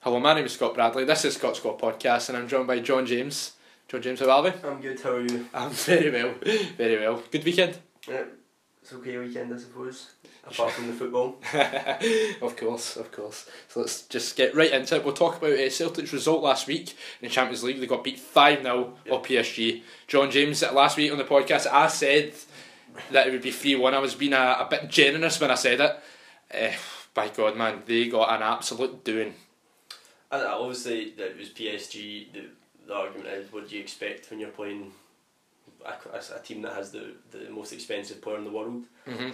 Hello, my name is Scott Bradley. This is Scott Scott Podcast, and I'm joined by John James. John James, how are we? I'm good, how are you? I'm very well, very well. Good weekend? Yeah, it's okay weekend, I suppose. Apart from the football. of course, of course. So let's just get right into it. We'll talk about uh, Celtic's result last week in the Champions League. They got beat 5 0 Yep. off PSG. John James, last week on the podcast, I said that it would be 3 1. I was being a, a bit generous when I said it. Uh, by God, man, they got an absolute doing. And obviously, that it was PSG. The, the argument is what do you expect when you're playing a, a, a team that has the, the most expensive player in the world? Mm-hmm.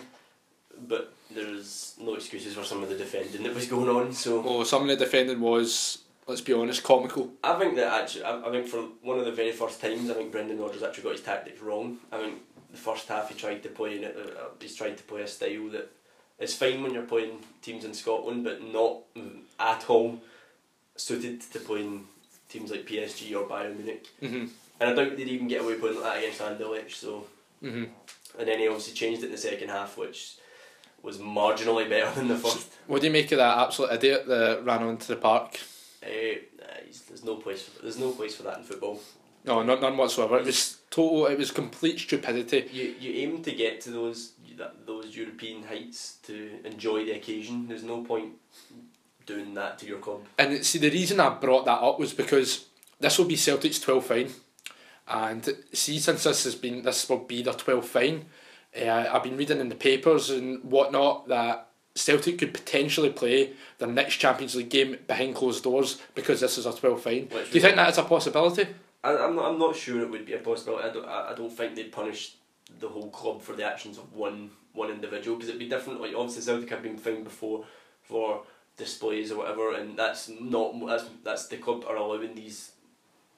But there's no excuses for some of the defending that was going on. So oh, some of the defending was, let's be honest, comical. I think that actually, I, I think for one of the very first times, I think Brendan Rodgers actually got his tactics wrong. I mean, the first half he tried to play in it. Uh, he's tried to play a style that is fine when you're playing teams in Scotland, but not at all suited to playing teams like PSG or Bayern Munich. Mm-hmm. And I doubt they'd even get away playing like that against Anderlecht. So, Mm-hmm. and then he obviously changed it in the second half, which was marginally better than the first. What do you make of that absolute idiot that ran onto the park? Uh, there's no place. For, there's no place for that in football. No, not none whatsoever. It was total. It was complete stupidity. You you aim to get to those that, those European heights to enjoy the occasion. There's no point doing that to your club. And see, the reason I brought that up was because this will be Celtic's 12th fine, and see, since this has been this will be their 12th fine, uh, I've been reading in the papers and whatnot that Celtic could potentially play their next Champions League game behind closed doors because this is a 12th fine. Do you think that is a possibility? I, I'm not. I'm not sure it would be a possibility. I don't. I, I don't think they'd punish the whole club for the actions of one one individual because it'd be different. Like obviously Celtic have been fined before for displays or whatever, and that's not. That's that's the club are allowing these.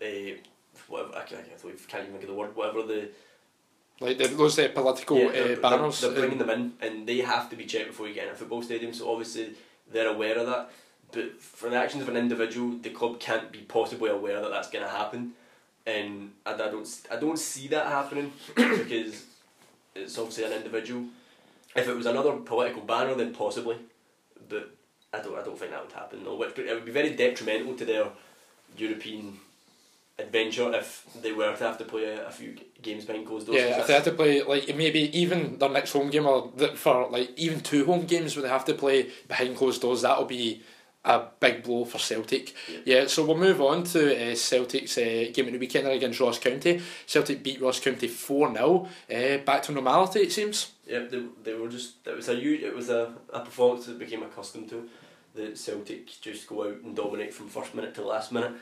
Uh, whatever I can't, I can't even think of the word. Whatever the Like the, those uh, political Yeah, uh, they're, banners. They're, they're bringing them in, and they have to be checked before you get in a football stadium. So obviously they're aware of that. But for the actions of an individual, the club can't be possibly aware that that's going to happen, and I, I don't I don't see that happening because it's obviously an individual. If it was another political banner, then possibly, but I don't I don't think that would happen. No, which it would be very detrimental to their European adventure if they were to have to play a, a few games behind closed doors. Yeah, if they had to play like maybe even their next home game or th- for like even two home games where they have to play behind closed doors, that'll be a big blow for Celtic. Yeah. Yeah, so we'll move on to uh, Celtic's uh, game at the weekend against Ross County. Celtic beat Ross County four 0 uh, Back to normality, it seems. Yeah, they, they were just it was a huge it was a, a performance that became accustomed to. The Celtic just go out and dominate from first minute to last minute.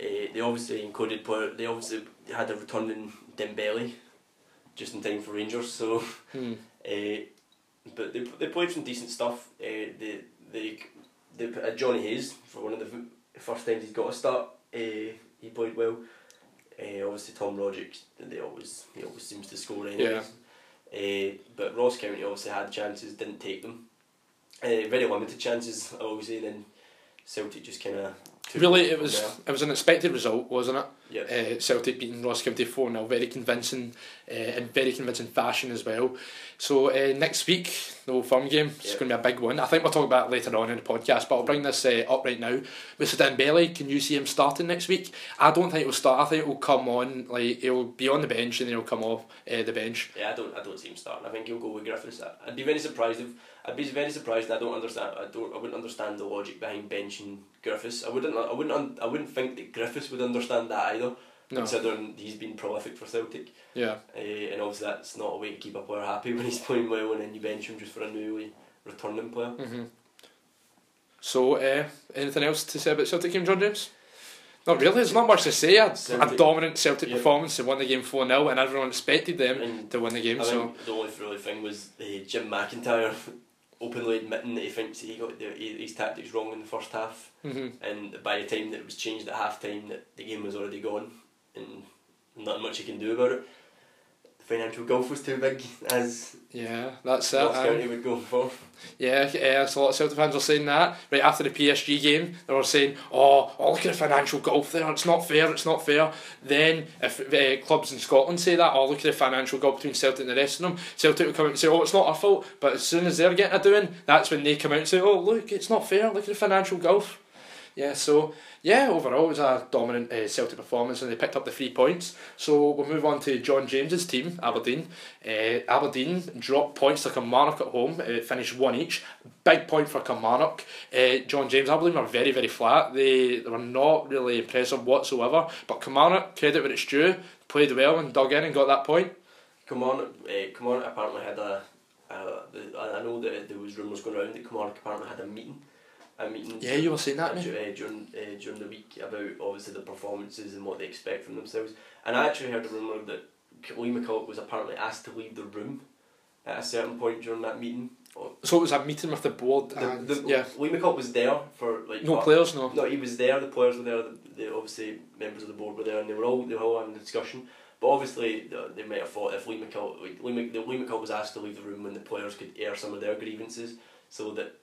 Uh, they obviously included player. They obviously had a returning Dembele, just in time for Rangers. So, Hmm. uh, but they they played some decent stuff. Uh, they they they put uh, Johnny Hayes for one of the first times he's got a start. Uh, he played well. Uh, obviously Tom Rogic, they always he always seems to score anyways. Uh, but Ross County obviously had chances, didn't take them. Uh, very limited chances, obviously. Then Celtic just kind of Really, it was it was an expected result, wasn't it? Yeah. Uh, Celtic beating Ross County 4 0, very convincing, uh, in very convincing fashion as well. So, uh, next week, no firm game, it's Yeah. going to be a big one. I think we'll talk about it later on in the podcast, but I'll bring this uh, up right now. With Dembele, can you see him starting next week? I don't think he'll start, I think he'll come on, like, he'll be on the bench and then he'll come off uh, the bench. Yeah, I don't. I don't see him starting. I think he'll go with Griffiths. I'd be very surprised if. I'd be very surprised. I don't understand. I don't. I wouldn't understand the logic behind benching Griffiths. I wouldn't. I wouldn't. Un, I wouldn't think that Griffiths would understand that either. No. Considering he's been prolific for Celtic, Yeah. uh, and obviously that's not a way to keep a player happy when he's playing well, and then you bench him just for a newly returning player. hmm So, uh, anything else to say about Celtic game, John James? Not really, there's not much to say. A, a dominant Celtic Yeah. performance, they won the game 4 0, and everyone expected them And to win the game. I so think the only really thing was uh, Jim McIntyre openly admitting that he thinks that he got the, his tactics wrong in the first half. hmm and by the time that it was changed at half time that the game was already gone and not much you can do about it. Financial gulf was too big as yeah, that's it. Ross County would go for. yeah, yeah, so a lot of Celtic fans were saying that. Right after the PSG game, they were saying, oh, oh, look at the financial gulf there, it's not fair, it's not fair. Then, if uh, clubs in Scotland say that, oh, look at the financial gulf between Celtic and the rest of them, Celtic will come out and say, oh, it's not our fault. But as soon as they're getting a doing, that's when they come out and say, oh, look, it's not fair, look at the financial gulf. Yeah, so yeah, overall it was a dominant uh, Celtic performance and they picked up the three points. So we'll move on to John James's team, Aberdeen. Uh, Aberdeen dropped points to Kilmarnock at home, uh, finished one each. Big point for Kilmarnock. Uh, John James, Aberdeen were very, very flat. They, they were not really impressive whatsoever. But Kilmarnock, credit where it's due, played well and dug in and got that point. Kilmarnock, uh, Kilmarnock apparently had a. Uh, I know that there was rumours going around that Kilmarnock apparently had a meeting a meeting. Yeah, you were saying that, uh, during uh, during the week about obviously the performances and what they expect from themselves. And I actually heard a rumour that Lee McCulloch was apparently asked to leave the room at a certain point during that meeting. So it was a meeting with the board. The, the, yeah. Lee McCulloch was there for like. No players, no. No, he was there. The players were there. The, the obviously members of the board were there, and they were all they were all having a discussion. But obviously, they might have thought if Lee McCulloch, Lee, Lee McCulloch was asked to leave the room when the players could air some of their grievances, so that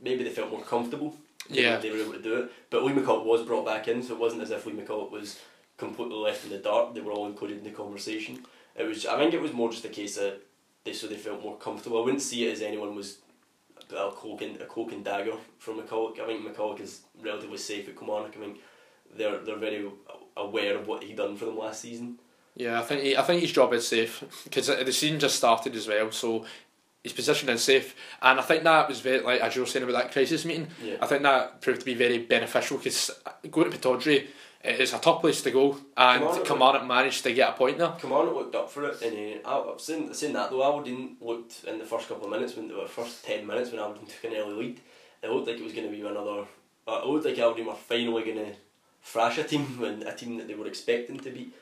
maybe they felt more comfortable. Yeah. They were able to do it. But Lee McCulloch was brought back in, so it wasn't as if Lee McCulloch was completely left in the dark. They were all included in the conversation. It was. I think it was more just a case that they so they felt more comfortable. I wouldn't see it as anyone was a cloak and a cloak and dagger from McCulloch. I think McCulloch is relatively safe at Kilmarnock. I mean, they're they're very aware of what he done for them last season. Yeah, I think he, I think his job is safe because the season just started as well. So his position is safe, and I think that was very like as you were saying about that crisis meeting. Yeah. I think that proved to be very beneficial because going to Pittodrie is a top place to go, and Kilmarnock managed to get a point there. Kilmarnock looked up for it, and uh, I've seen seen that though. Aberdeen looked in the first couple of minutes when the first ten minutes when Aberdeen took an early lead. It looked like it was going to be another. Uh, it looked like Aberdeen were finally going to thrash a team when a team that they were expecting to beat.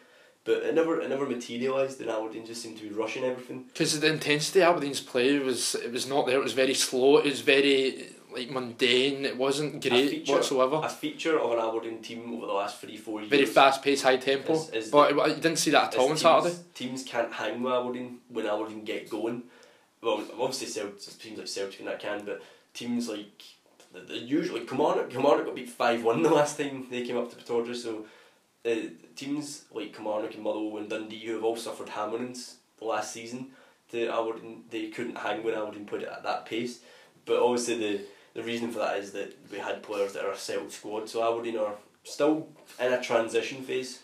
But it never it never materialised and Aberdeen just seemed to be rushing everything. Because the intensity of Aberdeen's play was it was not there. It was very slow. It was very like mundane. It wasn't great feature, whatsoever. A feature of an Aberdeen team over the last three four years. Very fast paced, high tempo. Is, is but you didn't see that at all on teams, Saturday. Teams can't hang with Aberdeen when Aberdeen get going. Well, obviously Celtic, teams like Celtic and that can, but teams like the, the usually Kilmarnock, Kilmarnock got beat five one the last time they came up to Pittodrie, so uh, teams like Kilmarnock and Motherwell and Dundee who have all suffered hammerings the last season to Aberdeen they couldn't hang when Aberdeen put it at that pace but obviously the the reason for that is that we had players that are a settled squad so Aberdeen are still in a transition phase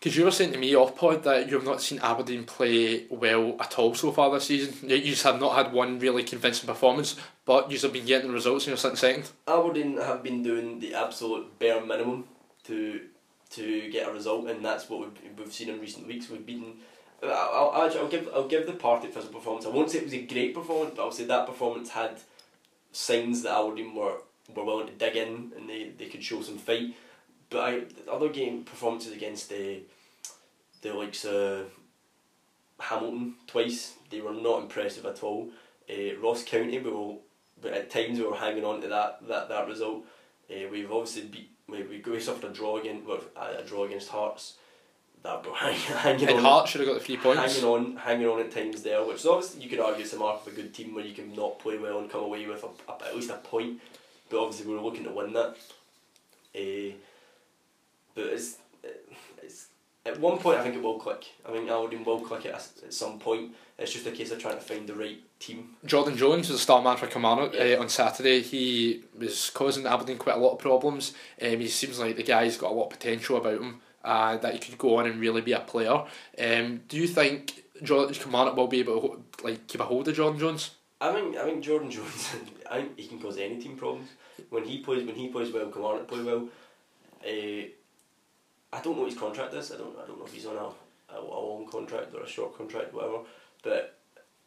because you were saying to me off pod that you have not seen Aberdeen play well at all so far this season. You just have not had one really convincing performance, but you have been getting the results and you're sitting second. Aberdeen have been doing the absolute bare minimum to to get a result, and that's what we've, we've seen in recent weeks. We've beaten. I'll, I'll, I'll give I'll give the Partick for the performance. I won't say it was a great performance, but I'll say that performance had signs that Aberdeen were were willing to dig in and they, they could show some fight. But I the other game performances against the the likes of Hamilton twice they were not impressive at all. Uh, Ross County we were, but at times we were hanging on to that that that result. Uh, we've obviously beat we we, we suffered a draw against well, a draw against Hearts. That but hanging and on. Hearts should have got the three points. Hanging on, hanging on at times there, which is obviously you could argue it's a mark of a good team where you can not play well and come away with a, a, at least a point. But obviously we were looking to win that. Uh, but it's it's at one point I think it will click. I think Aberdeen will click it at some point. It's just a case of trying to find the right team. Jordan Jones was a star man for Kilmarnock yeah. uh, on Saturday. He was causing Aberdeen quite a lot of problems. Um, he seems like the guy's got a lot of potential about him. Uh, that he could go on and really be a player. Um, do you think Jordan Kilmarnock will be able to like keep a hold of Jordan Jones? I think I think Jordan Jones. I think he can cause any team problems when he plays. When he plays well, Kilmarnock play well. Uh, I don't know what his contract is. I don't. I don't know if he's on a, a, a long contract or a short contract, whatever. But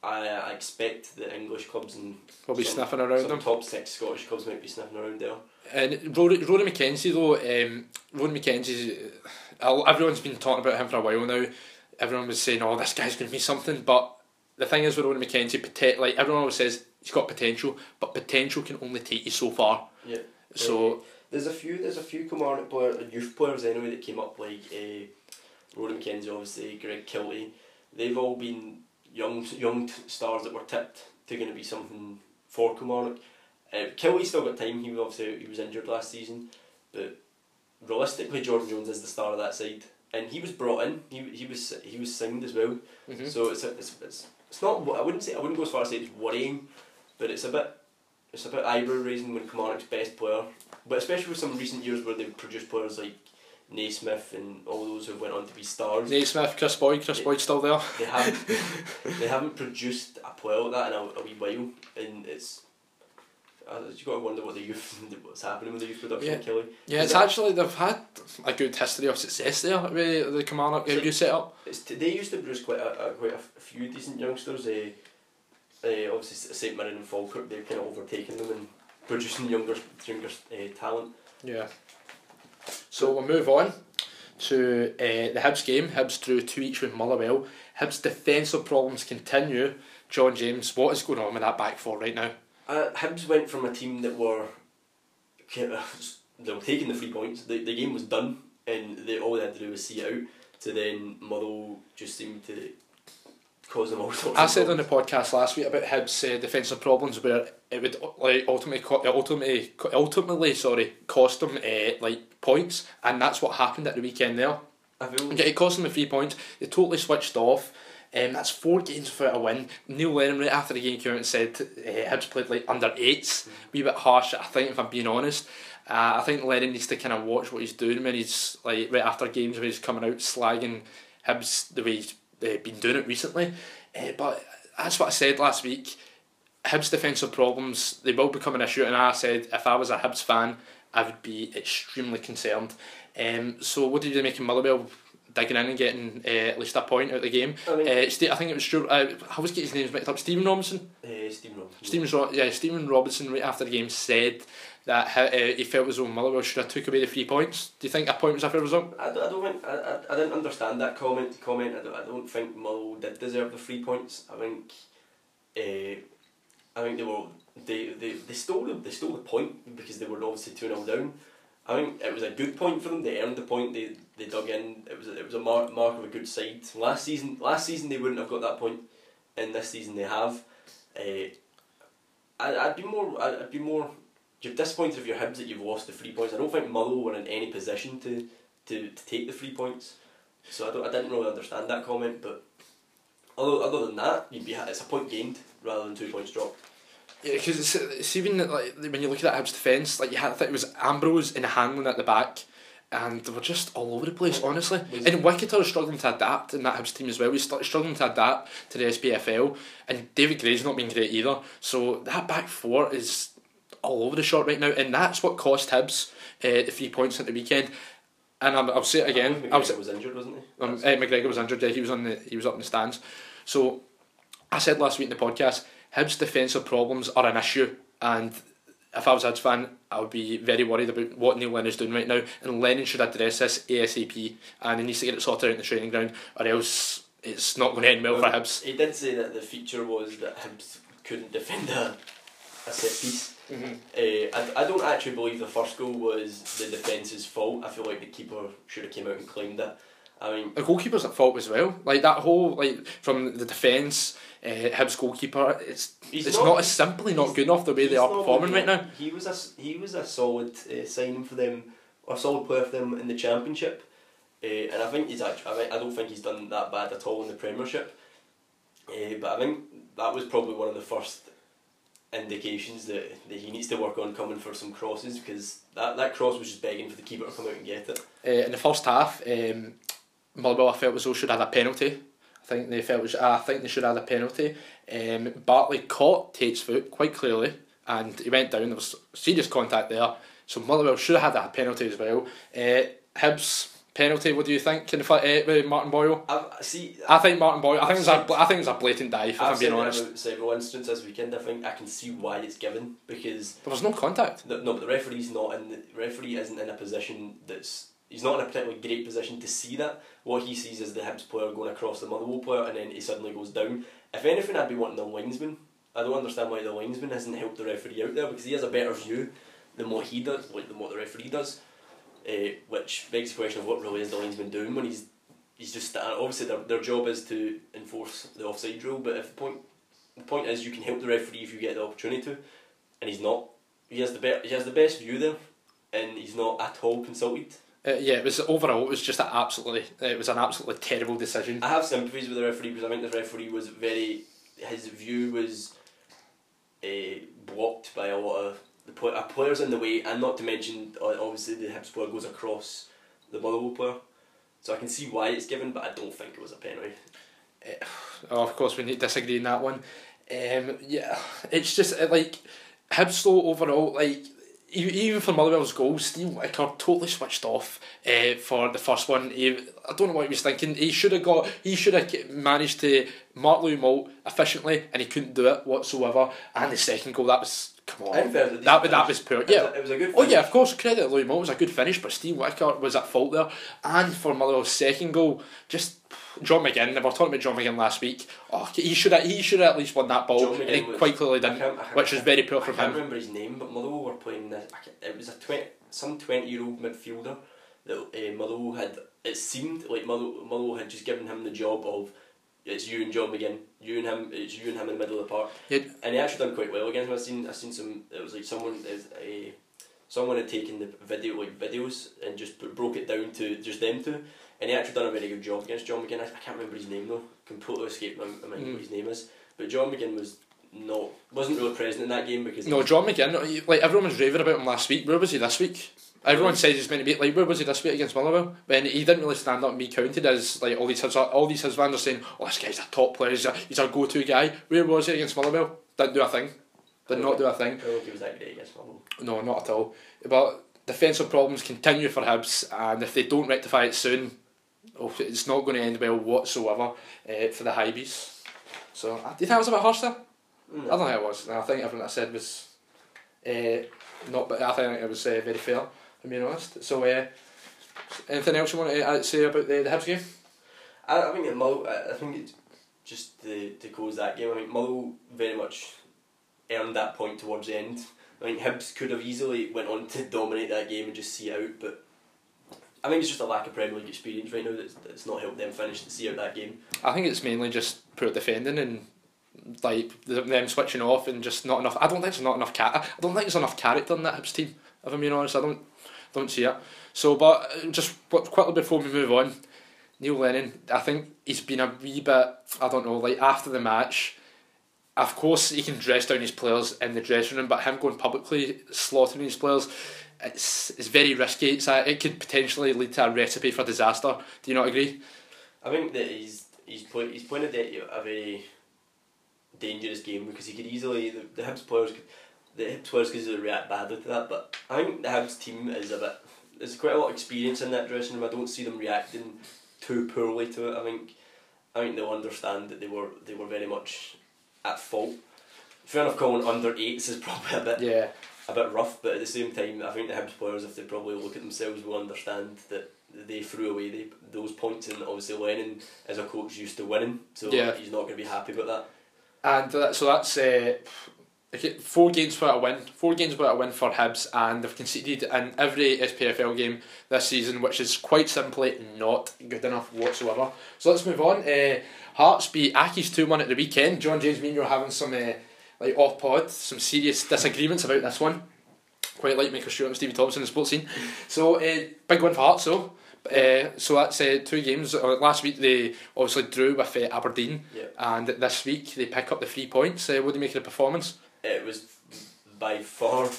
I, I expect the English clubs and will be sniffing around some them. top six Scottish clubs might be sniffing around there. And Rory, Rory McKenzie though, um, Rory McKenzie, uh, everyone's been talking about him for a while now. Everyone was saying, "Oh, this guy's going to be something," but the thing is with Rory McKenzie, like everyone always says, he's got potential, but potential can only take you so far. Yeah. So uh, there's a few there's a few Kilmarnock players, youth players anyway that came up like uh, Rory McKenzie, obviously Greg Kiltie. They've all been young young stars that were tipped to going to be something for Kilmarnock. Uh, still got time. He was obviously he was injured last season, but realistically, Jordan Jones is the star of that side, and he was brought in. He he was he was signed as well. Mm-hmm. So it's, a, it's it's it's not. I wouldn't say I wouldn't go as far as say it's worrying, but it's a bit. it's a bit eyebrow raising when Kilmarnock's best player, but especially with some recent years where they've produced players like Naismith and all those who went on to be stars. Naismith, Kris Boyd, Kris Boyd's still there. They haven't they haven't produced a player like that in a, a wee while, and it's. Uh, you got to wonder what the youth, what's happening with the youth production Yeah. Killie. Yeah, Is it's it- actually they've had a good history of success there with the Kilmarnock So- youth set up. It's they used to produce quite a, a quite a, few decent youngsters. Uh, uh, obviously, St Mirren and Falkirk they've kind of overtaken them and producing younger younger uh, talent. Yeah. So we'll move on to uh, the Hibs game. Hibs drew two each with Motherwell. Hibs defensive problems continue. John James, what is going on with that back four right now? Uh, Hibs went from a team that were they were taking the three points. The, the game was done, and they all they had to do was see it out. To then Motherwell just seemed to cause them all sorts. I said on the podcast last week about Hibs' uh, defensive problems where it would like ultimately ultimately ultimately sorry cost them uh, like points, and that's what happened at the weekend there. I feel Okay, it cost them the three points. They totally switched off. Um, that's four games without a win. Neil Lennon right after the game came out and said uh, Hibs played like under eights. A Wee bit harsh, I think, if I'm being honest. Uh, I think Lennon needs to kind of watch what he's doing when he's like right after games when he's coming out slagging Hibs the way he's uh, been doing it recently. Uh, but that's what I said last week. Hibs' defensive problems they will become an issue, and I said if I was a Hibs fan, I would be extremely concerned. Um, so what did you make of Motherwell digging in and getting uh, at least a point out of the game? I mean, Uh, I think it was Stuart. Uh, I always get his names mixed up. Stephen Robinson. uh, Stephen Robinson. Stephen yeah, Stephen Robinson right after the game said that uh, he felt as though Motherwell should have took away the three points. Do you think a point was a fair result? I, I don't think I, I, didn't understand that comment. Comment. I don't, I don't think Motherwell did deserve the three points. I think, uh, I think they were they, they, they stole the, they stole the point because they were obviously two 0 down. I think it was a good point for them. They earned the point. They they dug in. It was a, it was a mark mark of a good side. Last season last season they wouldn't have got that point, and this season they have. Uh, I I'd be more I'd be more. You're disappointed if you're Hibs that you've lost the three points. I don't think Motherwell were in any position to to, to take the three points. So I don't I didn't really understand that comment, but other other than that, you'd be it's a point gained rather than two points dropped. Yeah, because it's, it's even like when you look at that Hibs' defence, like you had, I think it was Ambrose and Hanlon at the back, and they were just all over the place, honestly. Was- And Wickeder was struggling to adapt in that Hibs team as well. He's st- struggling to adapt to the SPFL, and David Gray's not been great either. So that back four is all over the shop right now, and that's what cost Hibs uh, the three points at the weekend. And I'm, I'll say it again. I'll say, McGregor was injured, wasn't he? um, McGregor was injured. Yeah, he was on the he was up in the stands. So I said last week in the podcast, Hibs' defensive problems are an issue, and if I was a Hibs fan, I would be very worried about what Neil Lennon's doing right now. And Lennon should address this ASAP, and he needs to get it sorted out in the training ground, or else it's not going to end well for Hibs. He did say that the feature was that Hibs couldn't defend a, a set piece. Mm-hmm. Uh, I, I don't actually believe the first goal was the defence's fault. I feel like the keeper should have came out and claimed it. I mean, The goalkeeper's at fault as well. Like that whole like from the defence, uh, Hibs goalkeeper. It's He's it's not- not, as simply not good enough the way they are performing right now. He was a s- he was a solid uh, signing for them, or a solid player for them in the championship, uh, and I think he's actually. I, mean, I don't think he's done that bad at all in the Premiership, uh, but I think that was probably one of the first indications that, that he needs to work on coming for some crosses because that, that cross was just begging for the keeper to come out and get it. Uh, in the first half, um, Motherwell I felt as though should have had a penalty. I think they felt was, I think they should have had a penalty. Um, Bartley caught Tait's foot quite clearly, and he went down. There was serious contact there, so Motherwell should have had that penalty as well. Uh, Hibs penalty. What do you think? Can the fight uh, with Martin Boyle? I see. I think Martin Boyle. I think it's a I think it's a blatant dive. If I've I'm being honest, several instances this weekend. I think I can see why it's given because there was no contact. the, no, but the referee's not in. The referee isn't in a position that's. He's not in a particularly great position to see that. What he sees is the Hibs player going across the Motherwell player, and then he suddenly goes down. If anything, I'd be wanting the linesman. I don't understand why the linesman hasn't helped the referee out there because he has a better view than what he does, like than what the referee does. Uh, which begs the question of what really is the linesman doing when he's he's just obviously their, their job is to enforce the offside rule, but if the point the point is you can help the referee if you get the opportunity to, and he's not. He has the be- he has the best view there, and he's not at all consulted. Uh, yeah, it was overall. It was just an absolutely. It was an absolutely terrible decision. I have sympathies with the referee because I think the referee was very. His view was uh, blocked by a lot of the play, uh, players in the way, and not to mention uh, obviously the Hibs player goes across the Motherwell player. So I can see why it's given, but I don't think it was a penalty. Oh, of course, we need to disagree in that one. Um, yeah, it's just uh, like Hibs overall, like even for Motherwell's goal, Steve Whittaker totally switched off uh, for the first one. He, I don't know what he was thinking. He should have got. He should have managed to mark Louis Moult efficiently, and he couldn't do it whatsoever. And the second goal, that was come on. That That, that was poor. It Yeah, was a, it was a good. Oh yeah, of course. Credit Louis Moult was a good finish, but Steve Whittaker was at fault there. And for Motherwell's second goal, just John McGinn. We were talking about John McGinn last week. Oh, he should have. He should have at least won that ball, John and he was- quite clearly I didn't, can't- I can't- which was very poor from him. I can't remember his name, but Motherwell were playing this. It was a twenty, some twenty-year-old midfielder that uh, Motherwell had. It seemed like Motherwell, Motherwell had just given him the job of it's you and John McGinn, you and him. It's you and him in the middle of the park, Yeah. and he actually done quite well against him. I seen, I seen some. It was like someone is a. Someone had taken the video like videos and just broke it down to just them two, and he actually done a very good job against John McGinn. I, I can't remember his name though. Completely escaped my, my mind Mm. what his name is. But John McGinn was not wasn't really present in that game because No, John McGinn. Like everyone was raving about him last week. Where was he this week? Everyone says he's meant to be like where was he this week against Motherwell? When he didn't really stand up and be counted as like all these his all these his fans are saying, oh this guy's a top player, he's, a, he's our go to guy. Where was he against Motherwell? Didn't do a thing. Did not do a thing. I don't think he was that great against Motherwell. No, not at all. But defensive problems continue for Hibs, and if they don't rectify it soon, oh, it's not going to end well whatsoever uh, for the Hibees. So, do you think I was a bit harsh there? Mm. I don't think it was. No, I think everything I said was uh, not, but I think it was uh, very fair. I'm being honest. So, uh, anything else you want to uh, say about the, the Hibs game? I, I think it Motherwell, I think it's just to, to close that game. I mean, Motherwell very much earned that point towards the end. I mean, Hibs could have easily went on to dominate that game and just see it out, but I think it's just a lack of Premier League experience right now that's, that's not helped them finish see out that game. I think it's mainly just poor defending and like them switching off and just not enough. I don't think there's not enough. I don't think there's enough character in that Hibs team. If I'm being honest, I don't don't see it. So, but uh, just qu- quickly before we move on, Neil Lennon. I think he's been a wee bit. I don't know. Like after the match, of course he can dress down his players in the dressing room, but him going publicly slaughtering his players. It's, it's very risky. It's a, it could potentially lead to a recipe for disaster. Do you not agree? I think that he's he's he's playing a, de- a very dangerous game because he could easily the, the Hibs players could the Hibs players could react badly to that. But I think the Hibs team is a bit there's quite a lot of experience in that dressing room. I don't see them reacting too poorly to it. I think I think they'll understand that they were they were very much at fault. Fair enough, calling under eights is probably a bit Yeah. A bit rough, but at the same time, I think the Hibs players, if they probably look at themselves, will understand that they threw away the, those points, and obviously Lennon, as a coach, used to winning, so Yeah. he's not going to be happy about that. And uh, so that's uh, four games without a win. Four games without a win for Hibs, and they've conceded in every SPFL game this season, which is quite simply not good enough whatsoever. So let's move on. Uh, Hearts beat Accies 2 1 at the weekend. John James, me and you were having some uh, like off pod, some serious disagreements about this one. Quite like Michael Stewart and Stevie Thompson in the sports scene. So, uh, big one for Hearts, though. Uh, so that's uh, two games. Uh, last week they obviously drew with uh, Aberdeen, and this week they pick up the three points. Uh, what do you make of the performance? It was by far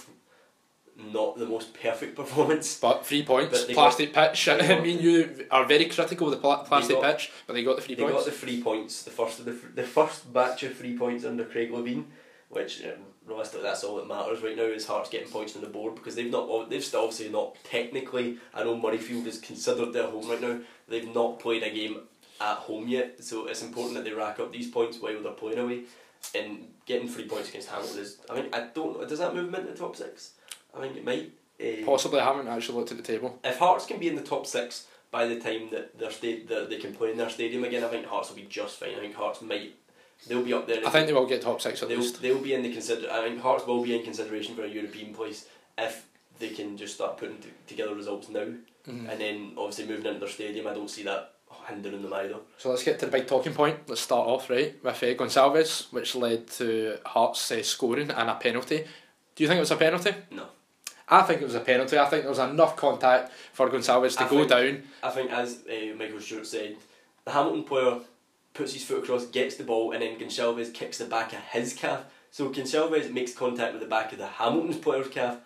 not the most perfect performance. But three points, But plastic pitch. they I mean, you are very critical of the pla- plastic got- pitch, but they got the three They points. They got the three points, the first of the fr- the first batch of three points under Craig Levein, which um, realistically that's all that matters right now is Hearts getting points on the board because they've not they've still obviously not technically I know Murrayfield is considered their home right now. They've not played a game at home yet, so it's important that they rack up these points while they're playing away. And getting three points against Hamilton is I mean I don't know does that move them into the top six? I think it might. Uh, Possibly, I haven't actually looked at the table. if Hearts can be in the top six by the time that their sta- that they can play in their stadium again, I think Hearts will be just fine. I think Hearts might they'll be up there. I think they will get top six at they'll least. they'll be in the consider. I think Hearts will be in consideration for a European place if they can just start putting t- together results now, Mhm. and then obviously moving into their stadium. I don't see that hindering them either. So let's get to the big talking point. Let's start off right with uh, Gonçalves, which led to Hearts uh, scoring and a penalty. Do you think it was a penalty? No, I think it was a penalty. I think there was enough contact for Gonçalves to I go think- down. I think as uh, Michael Stewart said, the Hamilton player puts his foot across, gets the ball, and then Gonçalves kicks the back of his calf. So Gonçalves makes contact with the back of the Hamilton's player's calf.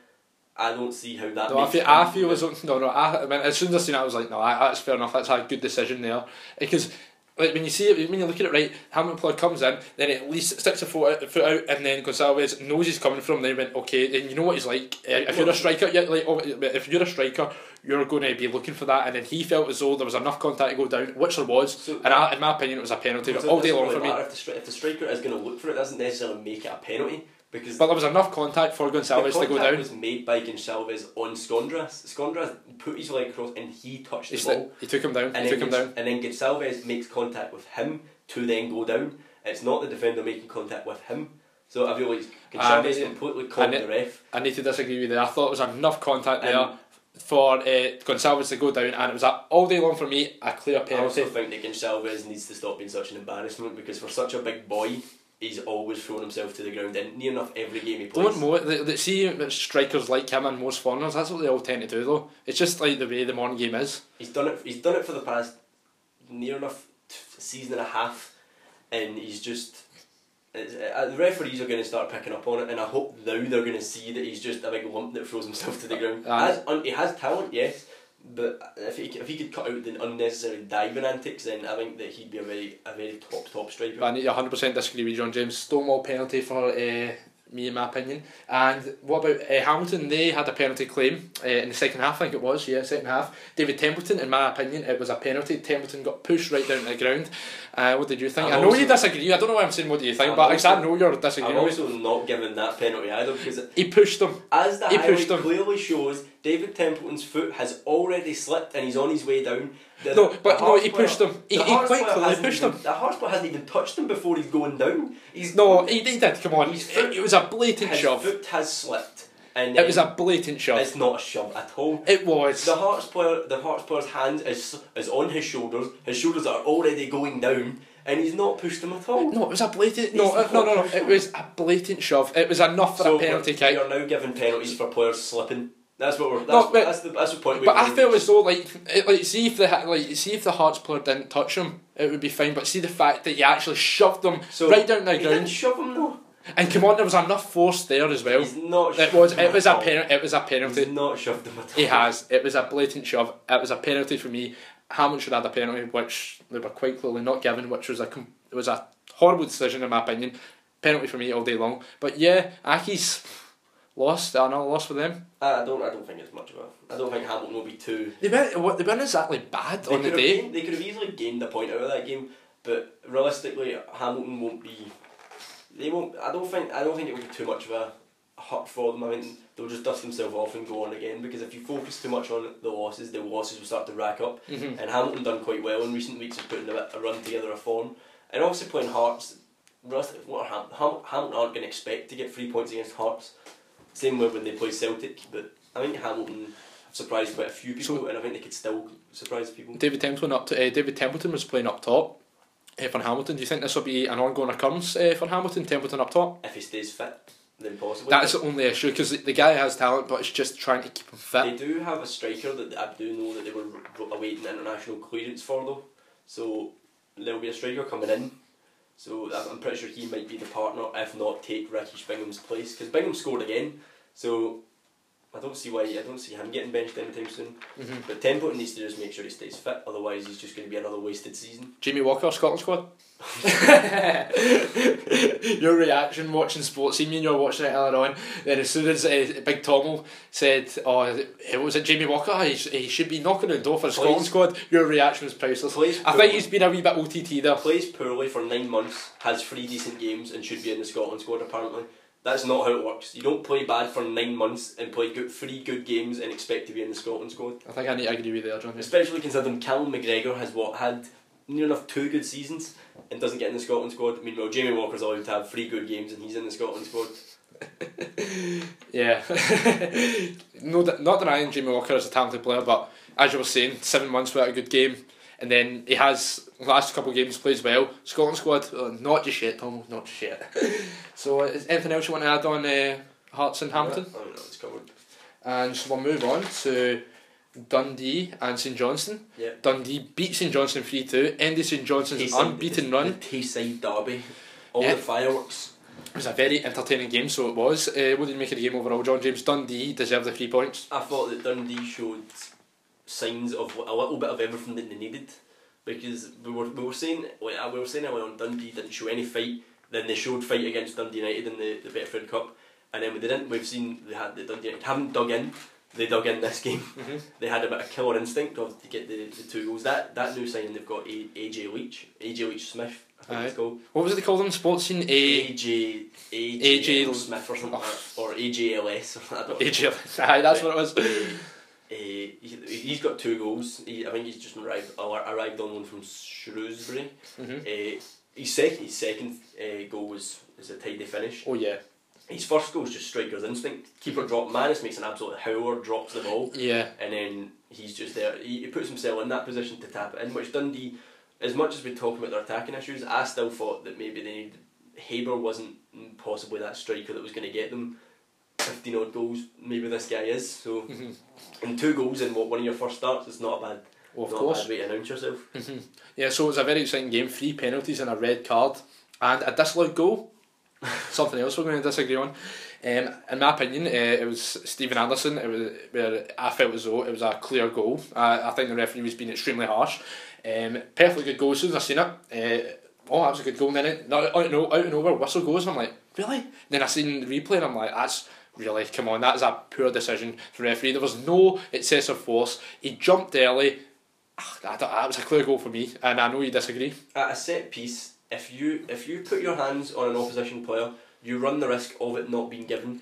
I don't see how that. No, I feel, I feel look- as though, no, no, I, I mean, as soon as I seen it, I was like, no, that's fair enough, that's a good decision there. Because, like, when you see it, when you look at it right, Hamilton player comes in, then at least sticks a foot out, foot out and then Gonçalves knows he's coming from, then he went, okay, and you know what he's like, eh, if you're a striker, yeah, like, oh, if you're a striker, you're going to be looking for that, and then he felt as though there was enough contact to go down, which there was, So- and I, in my opinion, it was a penalty, all day long really for me. If the, if the striker is going to look for it, it doesn't necessarily make it a penalty because But there was enough contact for Gonçalves to go down. was made by Gonçalves on Skondras. Skondras put his leg across and he touched He, the ball. he took him down, and he took him down. And then Gonçalves makes contact with him to then go down. It's not the defender making contact with him. So I feel like Gonçalves And- completely called the ref. I need to disagree with you. I thought there was enough contact there Um, for uh, Gonçalves to go down, and it was a, all day long for me a clear I also think that Gonçalves needs to stop being such an embarrassment because for such a big boy, he's always thrown himself to the ground and near enough every game he plays. Don't know. The, the, see strikers like him and most foreigners. That's what they all tend to do, though. It's just like the way the modern game is. He's done it. He's done it for the past near enough t- season and a half, and he's just. Uh, the referees are going to start picking up on it, and I hope now they're going to see that he's just a big lump that throws himself to the ground. Aye. Has, he has talent, yes, but if he, if he could cut out the unnecessary diving antics, then I think that he'd be a very a very top top striker. I need to 100% disagree with John James. Stonewall penalty for uh, me, in my opinion. And what about uh, Hamilton? They had a penalty claim uh, in the second half, I think it was, yeah, second half. David Templeton, in my opinion, it was a penalty. Templeton got pushed right down to the ground. Uh, what did you think? I'm i know also- you disagree. I don't know why I'm saying what do you think, I'm but because I also- know you're disagreeing. I'm also not giving that penalty either because He pushed him. as the He highlight pushed him. clearly shows, David Templeton's foot has already slipped and he's on his way down. The- No, but no, he pushed him. He, he quite clearly hasn't pushed even, him. The Hearts player hasn't even touched him before he's going down. He's No, he, he did. Come on, His it, foot- it was a blatant his shove. foot has slipped, and It was a blatant shove. It's not a shove at all. It was. The Hearts player, the Hearts player's hand is is on his shoulders. His shoulders are already going down, and he's not pushed him at all. No, it was a blatant. No, uh, no, no, no. not It was a blatant shove. It was enough for so a penalty kick. we are now giving penalties for players slipping. That's what we're. That's, No, but- that's the that's the point. But I felt as though like it, like see if the like see if the Hearts player didn't touch him, it would be fine. But see the fact that you actually shoved him so right down the he didn't ground, shove him though. and come on, there was enough force there as well. He's not. It was him it was a all. pen, it was a He's penalty. not shoved him at all. He has. It was a blatant shove. It was a penalty for me. Hamilton should have had a penalty, which they were quite clearly not given, which was a was a horrible decision in my opinion. Penalty for me all day long. But yeah, Accies lost. I know lost for them. I don't. I don't think it's much of a. I don't think Hamilton will be too. They weren't, they weren't exactly bad They on the day. gained- they could have easily gained a point out of that game, but realistically, Hamilton won't be. They won't. I don't think. I don't think it will be too much of a hurt for them. I mean, they'll just dust themselves off and go on again. Because if you focus too much on the losses, the losses will start to rack up. Mhm. And Hamilton done quite well in recent weeks of putting a, bit- a run together of form, and obviously playing Hearts. realistically, What Ham, Ham, Hamilton aren't going to expect to get three points against Hearts. Same way when they play Celtic, but I think Hamilton surprised quite a few people, So- and I think they could still surprise people. David Templeton up to uh, David Templeton was playing up top uh, for Hamilton. Do you think this will be an ongoing occurrence uh, for Hamilton? Templeton up top. If he stays fit, then possibly. That's the only issue because the, guy has talent, but it's just trying to keep him fit. They do have a striker that I do know that they were awaiting international clearance for though. So there'll be a striker coming in. So I'm pretty sure he might be the partner, if not take Rakish Bingham's place. Because Bingham scored again, so I don't see why I don't see him getting benched anytime soon. Mhm. But Templeton needs to just make sure he stays fit, otherwise he's just going to be another wasted season. Jamie Walker, Scotland squad. your reaction watching sports, see me and you're watching it earlier on. Then as soon as uh, Big Tomo said, "Oh, it was it Jamie Walker? He, sh- he should be knocking on the door for the Scotland squad." Your reaction was priceless. Plays I think he's been a wee bit OTT there. plays poorly for nine months, has three decent games, and should be in the Scotland squad. Apparently, that's not how it works. You don't play bad for nine months and play good, three good games and expect to be in the Scotland squad. I think I need to agree with you there, John. Especially considering Callum McGregor has what had near enough two good seasons and doesn't get in the Scotland squad. Meanwhile, Jamie Walker's allowed to have three good games and he's in the Scotland squad. Yeah. no, not denying Jamie Walker is a talented player, but as you were saying, seven months without a good game, and then he has last couple of games plays well. Scotland squad, uh, not just yet, Tom, not just yet. so, uh, is anything else you want to add on uh, Hearts and Hampton? I don't know, it's covered. And so we'll move on to Dundee and St Johnstone. Yeah. Dundee beat St Johnstone 3 2, ended St Johnstone's Tayside- unbeaten the, run. The Tayside derby. All Yeah. the fireworks. It was a very entertaining game, so it was. Uh, what did you make of the game overall, John James? Dundee deserved the three points. I thought that Dundee showed signs of a little bit of everything that they needed because we were, we were saying we were saying earlier on Dundee didn't show any fight then they showed fight against Dundee United in the, the Betfred Cup and then we didn't we've seen they had the Dundee United haven't dug in they dug in this game Mm-hmm. they had a bit of killer instinct of to get the, the two goals that that new signing they've got a, AJ Leitch AJ Leitch Smith I think it's called What was it they called them? Sports scene? A. AJ AJ, AJ Smith or something that, or AJLS or I don't know. Aye, that's what it was. Uh, he, he's got two goals. He, I think he's just arrived arrived on one from Shrewsbury. hmm Uh, his second his second uh, goal was is a tidy finish. Oh yeah, His first goal is just striker's instinct. Keeper drop. Mannus makes an absolute howler, drops the ball, yeah. and then he's just there. He, he puts himself in that position to tap it in. Which Dundee, as much as we talk about their attacking issues, I still thought that maybe they needed. Haber wasn't possibly that striker that was going to get them. 15 odd goals, maybe this guy is. So, Mhm. and two goals in what one of your first starts is not a bad, Well, of course. way to announce yourself. Mhm. Yeah, so it was a very exciting game. Three penalties and a red card, and a disallowed goal. Something else we're going to disagree on. Um, in my opinion, uh, it was Stephen Anderson. It was where I felt as though it was a clear goal. I, I think the referee was being extremely harsh. Um, perfectly good goal as soon as I seen it. Uh, oh, that was a good goal. And then it, no, out, and, and over, whistle goes, and I'm like, really? then I seen the replay, and I'm like, that's really come on. That is a poor decision from the referee. There was no excessive force. He jumped early. Ah, That, that was a clear goal for me, and I know you disagree. At a set piece, if you if you put your hands on an opposition player, you run the risk of it not being given.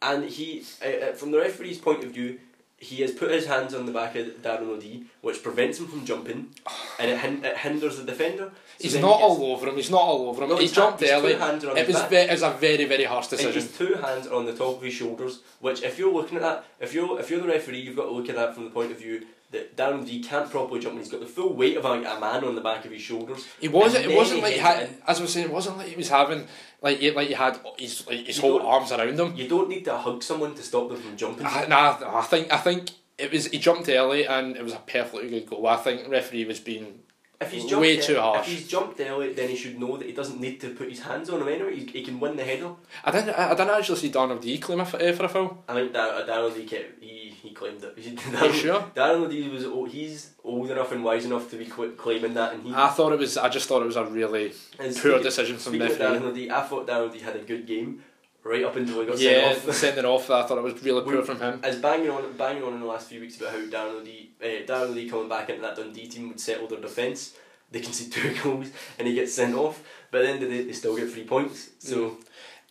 And he, uh, uh, from the referee's point of view, he has put his hands on the back of Darren O'Dea, which prevents him from jumping, and it, hin- it hinders the defender. So He's not he gets- all over him. He's not all over him. No, he jumped his early. hands on It was ve- it was a very very harsh And decision. his two hands are on the top of his shoulders, which if you're looking at that, if you're if you're the referee, you've got to look at that from the point of view that Darren D can't properly jump when he's got the full weight of a, a man on the back of his shoulders. He wasn't. It wasn't like he had. in. As I was saying, it wasn't like he was having like he, like he had his like his You whole arms around him. You don't need to hug someone to stop them from jumping. I, nah, I think I think it was he jumped early and it was a perfectly good goal. I think the referee was being If he's jumped Way too ear- harsh. If he's jumped early, then he should know that he doesn't need to put his hands on him anyway. He, he can win the header. I didn't I, I didn't actually see Donald D claim a uh, for a foul. I think that uh, Darren Lee kept, he he claimed it. You sure? Darren Lee was o- he's old enough and wise enough to be cl- claiming that, and he. I thought it was. I just thought it was a really poor decision from referee. Darren Lee, I thought Darren Lee had a good game, right up until he got Yeah, sent off. sending off. I thought it was really poor from him. As banging on, banging on in the last few weeks about how Darren Lee, uh, Darren Lee coming back into that Dundee team would settle their defence. They concede two goals and he gets sent off, but at the end of the day, they still get three points. So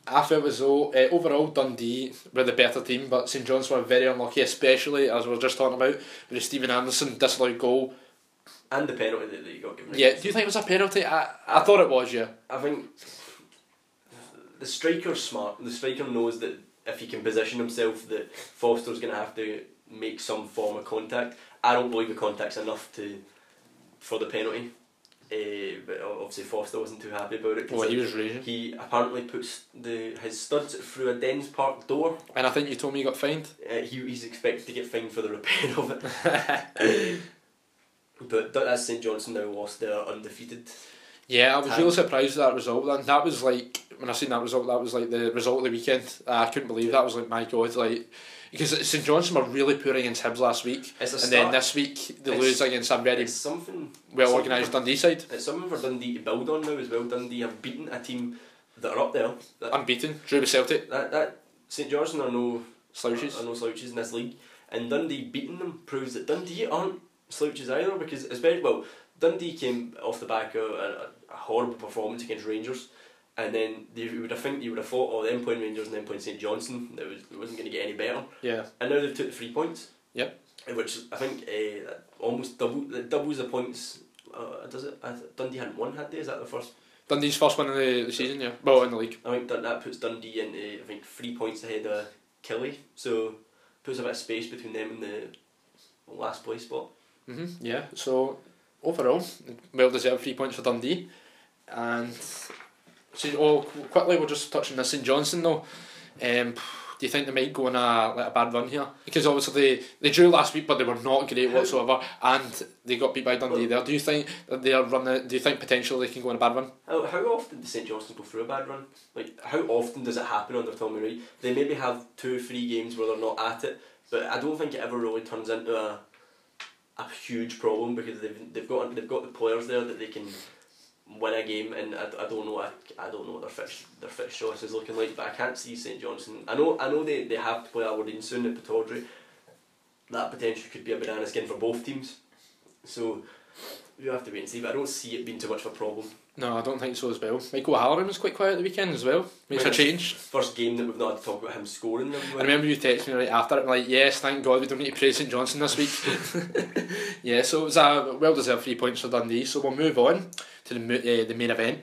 I felt as though uh, overall Dundee were the better team, but St John's were very unlucky, especially as we were just talking about with the Stephen Anderson disallowed goal. and the penalty that, you got given. Yeah, do you think it was a penalty? I, I thought it was. Yeah. I think the striker's smart. The striker knows that if he can position himself, that Foster's going to have to make some form of contact. I don't believe the contact's enough to for the penalty. Uh, but obviously Foster wasn't too happy about it. Well, he was raging, he apparently puts the his studs through a Dens Park door. and I think you told me he got fined. Uh, he, he's expected to get fined for the repair of it. but that's St Johnstone now lost. They're undefeated. Yeah, I was really surprised at that result. Then that was like when I seen that result, that was like the result of the weekend. Uh, I couldn't believe that. I was like, my god, like because St Johnstone were really poor against Hibs last week, and then this week they It's- lose against a very It's something well something organised for- Dundee side, It's something for Dundee to build on now as well. Dundee have beaten a team that are up there. That unbeaten, drew with Celtic, that, that St Johnstone are no slouches. are no slouches in this league, and Dundee beating them proves that Dundee aren't slouches either. Because especially well, Dundee came off the back of a, a horrible performance against Rangers, and then they, you would have think you would have thought, oh, them playing Rangers and then playing St Johnstone, it was it wasn't going to get any better. Yeah, And now they've took three points. Yep. Which I think uh, almost double that doubles the points. Uh, does it? Dundee hadn't won, had they? Is that the first? Dundee's first win of the, the season. Yeah, well in the league. I think that, that puts Dundee into I think three points ahead of Killie, So puts a bit of space between them and the last place spot. hmm Yeah, so overall, well deserved three points for Dundee. And so, oh, quickly, we'll just touch on this St Johnstone though. Um, do you think they might go on a like a bad run here? Because obviously they, they drew last week, but they were not great whatsoever, and they got beat by Dundee there. Do you think that they are running? Do you think potentially they can go on a bad run? How, how often does St Johnstone go through a bad run? Like how often does it happen under Tommy Wright? They maybe have two, three games where they're not at it, but I don't think it ever really turns into a a huge problem because they've they've got they've got the players there that they can win a game, and I, I don't know I, I don't know what their fix their fixture list is looking like, but I can't see St Johnstone. I know I know they, they have to play Aberdeen soon at Pittodrie. That potentially could be a banana skin for both teams, so we have to wait and see. But I don't see it being too much of a problem. No, I don't think so as well. Michael Halloran was quite quiet at the weekend as well. Makes a change. First game that we've not had to talk about him scoring. I remember you texting me right after it, like, yes, thank God we don't need to praise St Johnstone this week. yeah, so it was a well deserved three points for Dundee. So we'll move on to the, uh, the main event.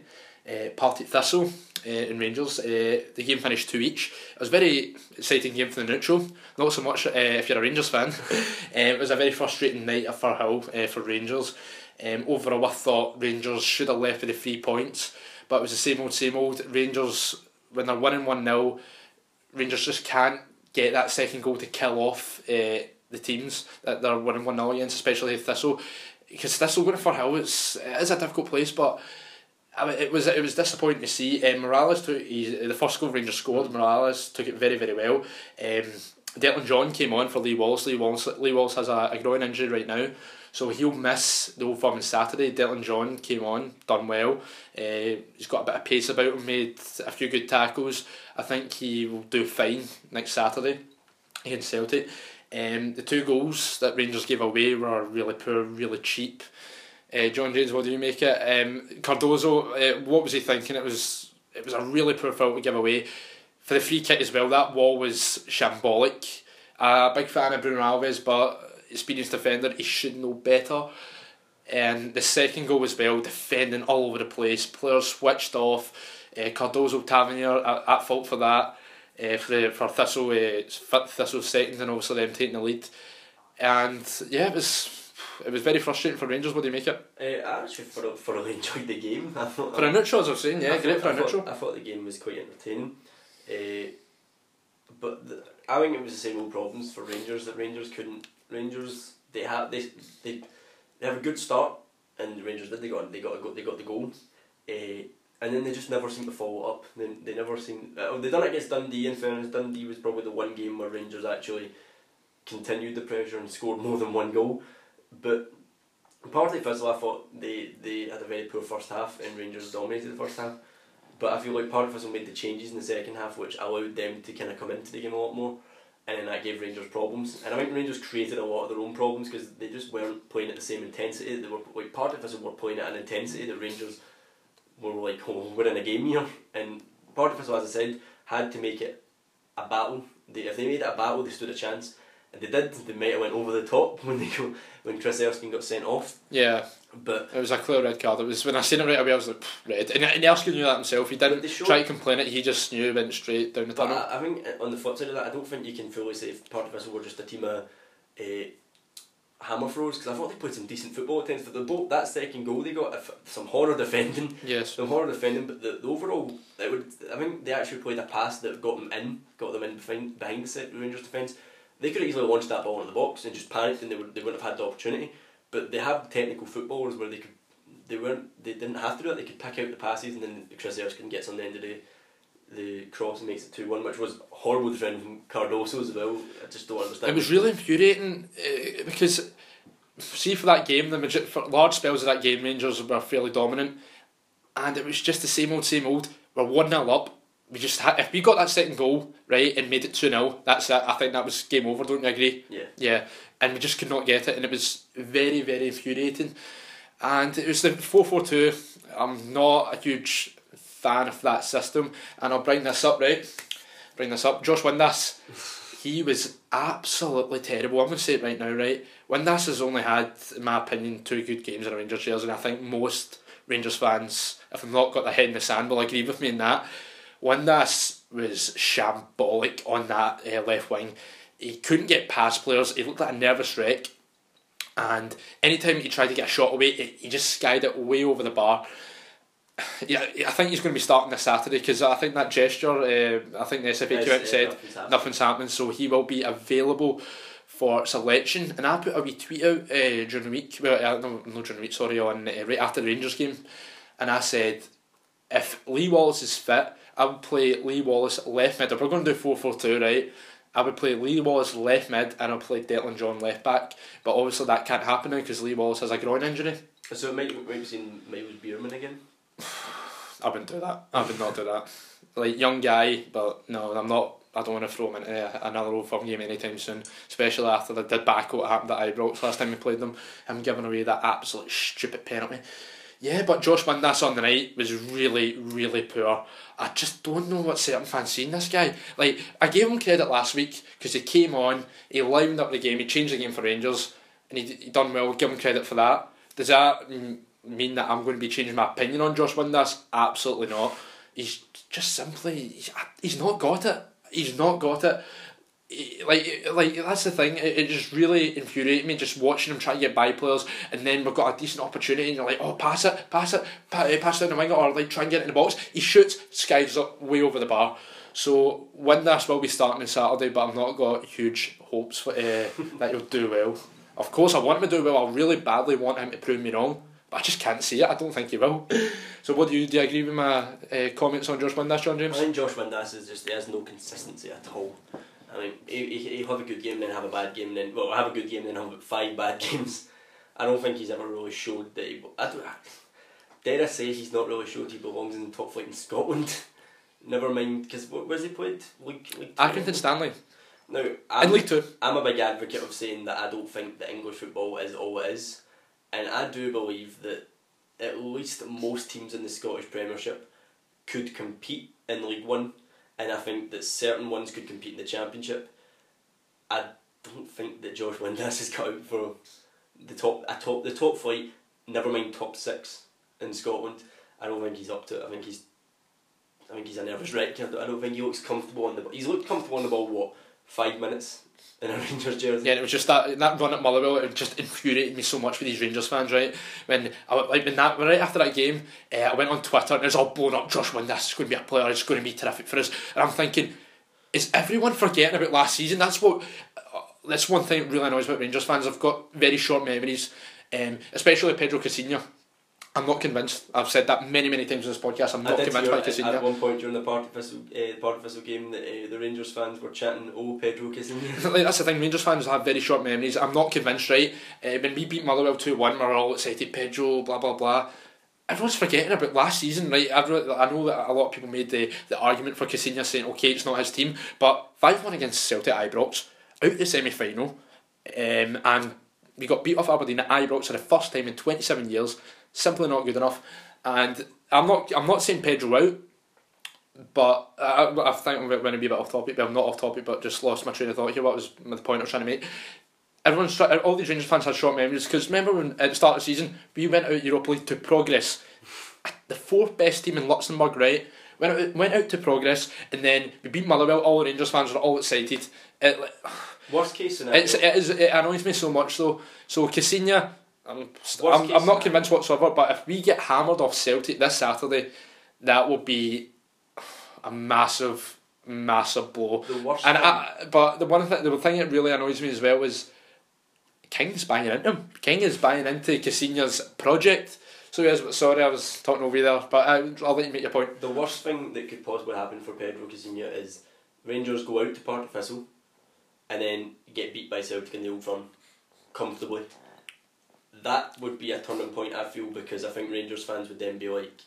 Uh, Partick Thistle uh, and Rangers. Uh, the game finished 2 each. It was a very exciting game for the neutral, not so much uh, if you're a Rangers fan. um, it was a very frustrating night for Firhill uh, for Rangers. Um, overall, I thought Rangers should have left with the three points, but it was the same old, same old. Rangers, when they're winning 1 0, Rangers just can't get that second goal to kill off uh, the teams that they're winning 1 0 against, especially Thistle. Because Thistle going to Fir Hill, it's, it is a difficult place, but I mean, it was it was disappointing to see. Um, Morelos took he, the first goal Rangers scored. Morelos took it very very well. Um, Declan John came on for Lee Wallace. Lee Wallace, Lee Wallace has a, a groin injury right now, so he'll miss the Old Firm on Saturday. Declan John came on, done well. Uh, he's got a bit of pace about him, made a few good tackles. I think he will do fine next Saturday against Celtic. Um, the two goals that Rangers gave away were really poor, really cheap. Uh, John James, what do you make it? Um, Cardoso, uh, what was he thinking? It was it was a really poor foul to give away. For the free kick as well, that wall was shambolic. Uh, big fan of Bruno Alves, but experienced defender, he should know better. And the second goal as well, defending all over the place. Players switched off. Uh, Cardoso Tavernier at, at fault for that. Uh, for for Thistle, uh, Thistle second, and also them taking the lead. And yeah, it was it was very frustrating for Rangers. What do you make it? Uh, I actually thoroughly enjoyed the game. I thought, for a neutral, as I was saying, yeah, I great thought, for a neutral. I thought the game was quite entertaining. Uh, but the, I think it was the same old problems for Rangers that Rangers couldn't. Rangers they have they they they have a good start, and the Rangers did they got they got a go, they got the goal. Uh, and then they just never seem to follow up. They, they never seem. Uh, they done it against Dundee. In fairness, Dundee was probably the one game where Rangers actually continued the pressure and scored more than one goal. But Partick Thistle, I thought they, they had a very poor first half and Rangers dominated the first half. But I feel like Partick Thistle made the changes in the second half which allowed them to kind of come into the game a lot more. And then that gave Rangers problems. And I think Rangers created a lot of their own problems because they just weren't playing at the same intensity. They were like Partick Thistle were playing at an intensity that Rangers were like, oh, we're in a game here. And Partick Thistle, as I said, had to make it a battle. They, if they made it a battle, they stood a chance they did. They might have went over the top when they go, when Chris Erskine got sent off. Yeah, but it was a clear red card. It was when I seen it right away. I was like red, and, and Erskine knew that himself. He didn't try to complain it. He just knew went straight down the tunnel. I, I, think on the flip side of that, I don't think you can fully say if part of us were just a team of. Uh, hammer throws because I thought they played some decent football at times. But the boat, that second goal they got, some horror defending. Yes. Some horror defending, but the, the overall, it would. I think they actually played a pass that got them in, got them in behind, behind the set Rangers defence. They could have easily launched that ball in the box and just panicked, and they would they wouldn't have had the opportunity. But they have technical footballers where they could, they weren't, they didn't have to do it. They could pick out the passes, and then Chris Erskine gets on the end of the the cross and makes it 2 1, which was horrible defending from Cardoso as well. I just don't understand. It was really infuriating uh, because, see, for that game, the for large spells of that game, Rangers were fairly dominant, and it was just the same old, same old. We're 1 0 up, we just had, if we got that second goal right and made it 2 0, that's it. I think that was game over, don't you agree? Yeah. Yeah. And we just could not get it, and it was very, very infuriating. And it was the 4 4 2. I'm not a huge fan of that system, and I'll bring this up, right? Bring this up. Josh Windass, he was absolutely terrible. I'm going to say it right now, right? Windass has only had, in my opinion, two good games in a Rangers jersey, and I think most Rangers fans, if they've not got their head in the sand, will agree with me in that. Windass was shambolic on that uh, left wing. He couldn't get past players. He looked like a nervous wreck. And anytime he tried to get a shot away, he just skied it way over the bar. yeah, I think he's going to be starting this Saturday because I think that gesture. Uh, I think the SFA out and said nothing's happening, so he will be available for selection. And I put a wee tweet out uh, during the week. Well, uh, no, no during the week. Sorry, on uh, right after the Rangers game, and I said if Lee Wallace is fit, I would play Lee Wallace left mid. If we're going to do four four two, right? I would play Lee Wallace left mid and I'll play Declan John left back. But obviously that can't happen now because Lee Wallace has a groin injury. So it might, might be seeing Myles Beerman again. I wouldn't do that. I would not do that. Like young guy, but no, I'm not. I don't want to throw him into another Old Firm game anytime soon. Especially after the debacle that happened that at Ibrox last time we played them. Him giving away that absolute stupid penalty. Yeah, but Josh Windass on the night was really, really poor. I just don't know what certain fans seeing this guy. Like I gave him credit last week because he came on, he livened up the game, he changed the game for Rangers, and he he done well. Give him credit for that. Does that mean that I'm going to be changing my opinion on Josh Windass? Absolutely not. He's just simply he's, he's not got it. He's not got it. Like, like that's the thing. It, it just really infuriated me just watching him try to get by players, and then we've got a decent opportunity, and you're like, oh, pass it, pass it, pa- eh, pass it down the wing, or like try and get it in the box. He shoots, skies up way over the bar. So Windass will be starting on Saturday, but I've not got huge hopes for uh, that he'll do well. Of course, I want him to do well. I really badly want him to prove me wrong, but I just can't see it. I don't think he will. So, what do you do? You agree with my uh, comments on Josh Windass, John James? I think Josh Windass is just, he has no consistency at all. I mean, he, he, he'll have a good game, then have a bad game, then, well, have a good game, then have five bad games. I don't think he's ever really showed that he, I don't, dare I say he's not really showed he belongs in the top flight in Scotland. Never mind, because where's he played? League, League Two? Accrington Stanley Now, in I'm, League Two. I'm a big advocate of saying that I don't think that English football is all it is, and I do believe that at least most teams in the Scottish Premiership could compete in League One, and I think that certain ones could compete in the Championship. I don't think that Josh Windass has got out for the top, a top, the top flight. Never mind top six in Scotland. I don't think he's up to it. I think he's, I think he's a nervous wreck. I don't, I don't think he looks comfortable on the. He's looked comfortable on the ball. What five minutes in a Rangers jersey? Yeah, and it was just that that run at Motherwell. It just infuriated me so much for these Rangers fans, right? When I like when that right after that game, uh, I went on Twitter and it was all blown up. Josh Windass is going to be a player. It's going to be terrific for us. And I'm thinking, is everyone forgetting about last season? That's what. Uh, that's one thing that really annoys about Rangers fans. I've got very short memories, um, especially Pedro Caixinha. I'm not convinced. I've said that many, many times in this podcast. I'm not convinced by at, Caixinha. at one point during the Partick Thistle, uh, Partick Thistle game that uh, the Rangers fans were chanting, "Oh, Pedro Caixinha." Like, that's the thing, Rangers fans have very short memories. I'm not convinced, right? Uh, when we beat Motherwell 2 1, we're all excited, Pedro, blah, blah, blah. Everyone's forgetting about last season, right? Everyone, I know that a lot of people made the, the argument for Caixinha saying, okay, it's not his team, but 5 1 against Celtic Ibrox, out the semi final, um, and we got beat off Aberdeen at Ibrox for the first time in 27 years. Simply not good enough. And I'm not I'm not saying Pedro out, but I, I think I'm going to be a bit off topic, but I'm not off topic, but just lost my train of thought here. What was the point I was trying to make? Everyone's try, all these Rangers fans had short memories because remember when at the start of the season we went out Europa League to progress, the fourth best team in Luxembourg, right? Went out, went out to progress and then we beat Motherwell. All the Rangers fans were all excited. It, Worst case scenario. it's, it, is, it annoys me so much though. So Caixinha, I'm, I'm, I'm not convinced whatsoever. But if we get hammered off Celtic this Saturday, that will be a massive, massive blow. the worst. And thing- I, but the one thing, the thing that really annoys me as well is King's buying into him. King is buying into Caixinha's project. So yes, sorry, I was talking over you there, but I, I'll let you make your point. The worst thing that could possibly happen for Pedro Caixinha is Rangers go out to Partick Thistle and then get beat by Celtic in the Old Firm comfortably. That would be a turning point, I feel, because I think Rangers fans would then be like,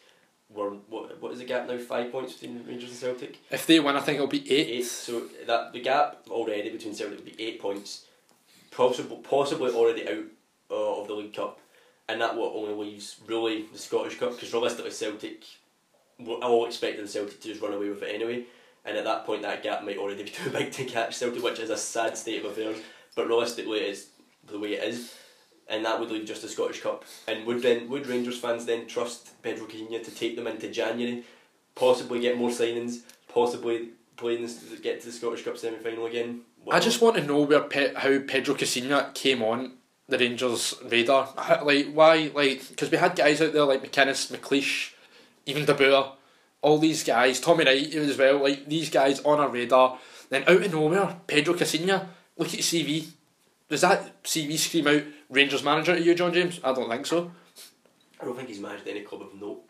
"We're what? What is the gap now? Five points between Rangers and Celtic. If they win, I think it'll be eight. Eight. So that the gap already between Celtic would be eight points, possibly possibly already out uh, of the League Cup, and that what only leaves really the Scottish Cup because realistically Celtic, we're all expecting Celtic to just run away with it anyway, and at that point that gap might already be too big to catch Celtic, which is a sad state of affairs. But realistically, it's the way it is. And that would leave just the Scottish Cup. And would then would Rangers fans then trust Pedro Caixinha to take them into January, possibly get more signings, possibly play in this, get to the Scottish Cup semi final again? I just want to know where Pe- how Pedro Caixinha came on the Rangers radar. Like why? Like because we had guys out there like McInnes, McLeish, even De Boer, all these guys, Tommy Wright as well, like these guys on our radar. Then out of nowhere, Pedro Caixinha, look at CV. Does that CV scream out Rangers manager to you, John James? I don't think so. I don't think he's managed any club of note.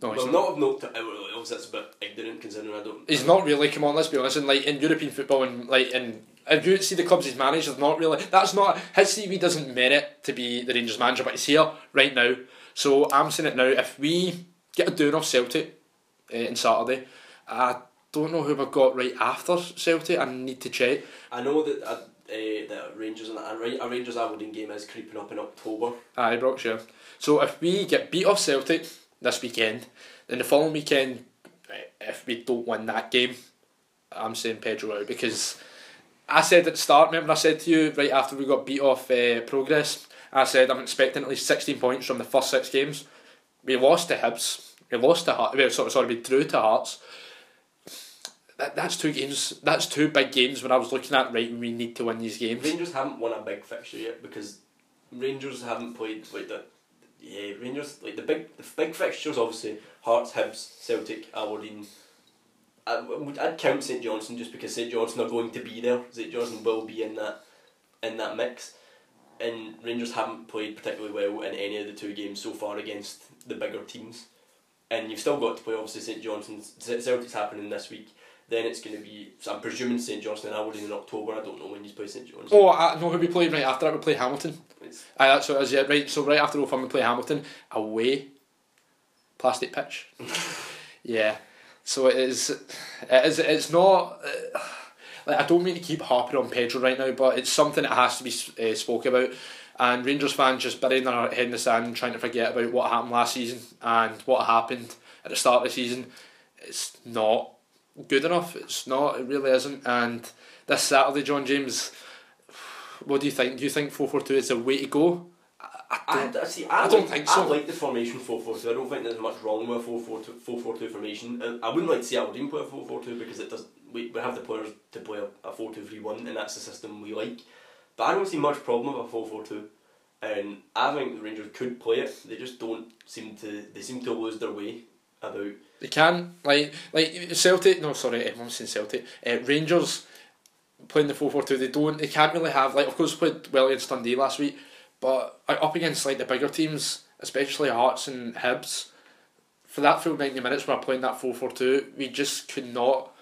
No, well, not. not of note. To, well, obviously, that's a bit ignorant considering I don't. He's not really. Come on, let's be honest. In like in European football and like in if you see the clubs he's managed, there's not really. That's not his CV doesn't merit to be the Rangers manager, but he's here right now. So I'm saying it now. If we get a doing off Celtic uh, on Saturday, I don't know who we've got right after Celtic. I need to check. I know that uh, uh, that Rangers and a, Rangers Aberdeen game is creeping up in October. Aye, Brock, sure. So if we get beat off Celtic this weekend, then the following weekend, eh, if we don't win that game, I'm saying Pedro out because I said at the start, remember I said to you right after we got beat off uh, Progress, I said I'm expecting at least 16 points from the first six games. We lost to Hibs, we lost to Hearts, sorry, sorry, we drew to Hearts. That, that's two games, that's two big games when I was looking at, right, we need to win these games. Rangers haven't won a big fixture yet because Rangers haven't played like the yeah Rangers like the big the big fixtures obviously Hearts, Hibs, Celtic, Aberdeen. I I'd count St Johnstone just because St Johnstone are going to be there. St Johnstone will be in that in that mix, and Rangers haven't played particularly well in any of the two games so far against the bigger teams, and you've still got to play obviously St Johnstone's Celtic's happening this week. Then it's going to be. So I'm presuming St Johnstone and Aberdeen in October. I don't know when you play St Johnstone. Oh, I know who we played right after that. We play Hamilton. It's, Aye, that's what it is, yeah. Right, so right after Old Firm we play Hamilton, away, plastic pitch. yeah, so it is, it is, it's not, uh, like, I don't mean to keep harping on Pedro right now, but it's something that has to be uh, spoke about. And Rangers fans just burying their head in the sand trying to forget about what happened last season and what happened at the start of the season. It's not good enough. It's not, it really isn't. And this Saturday, John James, what do you think? Do you think 4 4 2 is a way to go? I, I don't, I, I see. I, I don't like, think so. I like the formation four four two. I don't think there's much wrong with a 4 4 2, 4 4 2 formation. Uh, I wouldn't like to see Aberdeen play a 4 4 2 because it does. We, we have the players to play a, a 4 2 3 1 and that's the system we like. But I don't see much problem with a 4 4 2. And I think the Rangers could play it. They just don't seem to. They seem to lose their way about. They can like like Celtic. No, sorry, I'm saying Celtic. Uh, Rangers playing the four four two. They don't. They can't really have like. Of course, played well against Dundee last week, but up against like the bigger teams, especially Hearts and Hibs, for that full ninety minutes we're playing that four four two, we just could not.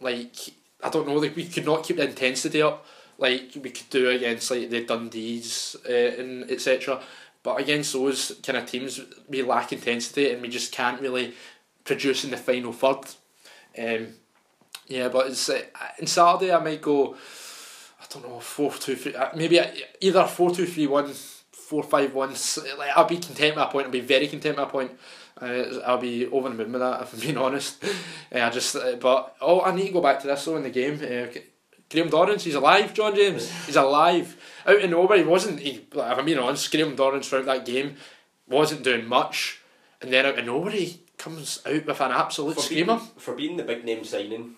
Like I don't know, like we could not keep the intensity up like we could do against like the Dundees uh, and etc. But against those kind of teams, we lack intensity and we just can't really produce in the final third. Um, yeah, but it's uh, in Saturday I might go. I don't know four two three. uh, Maybe either four two three one, four five one. Like I'll be content with that point. I'll be very content with that point. Uh, I'll be over the moon with that if I'm being honest. Uh, I just uh, but oh I need to go back to this though in the game. Uh, Graham Dorrans, he's alive, John James. He's alive. Out of nowhere, he wasn't. He, if I'm being honest, Graham Dorrans throughout that game wasn't doing much, and then out of nowhere he comes out with an absolute For screamer. being, for being the big name signing,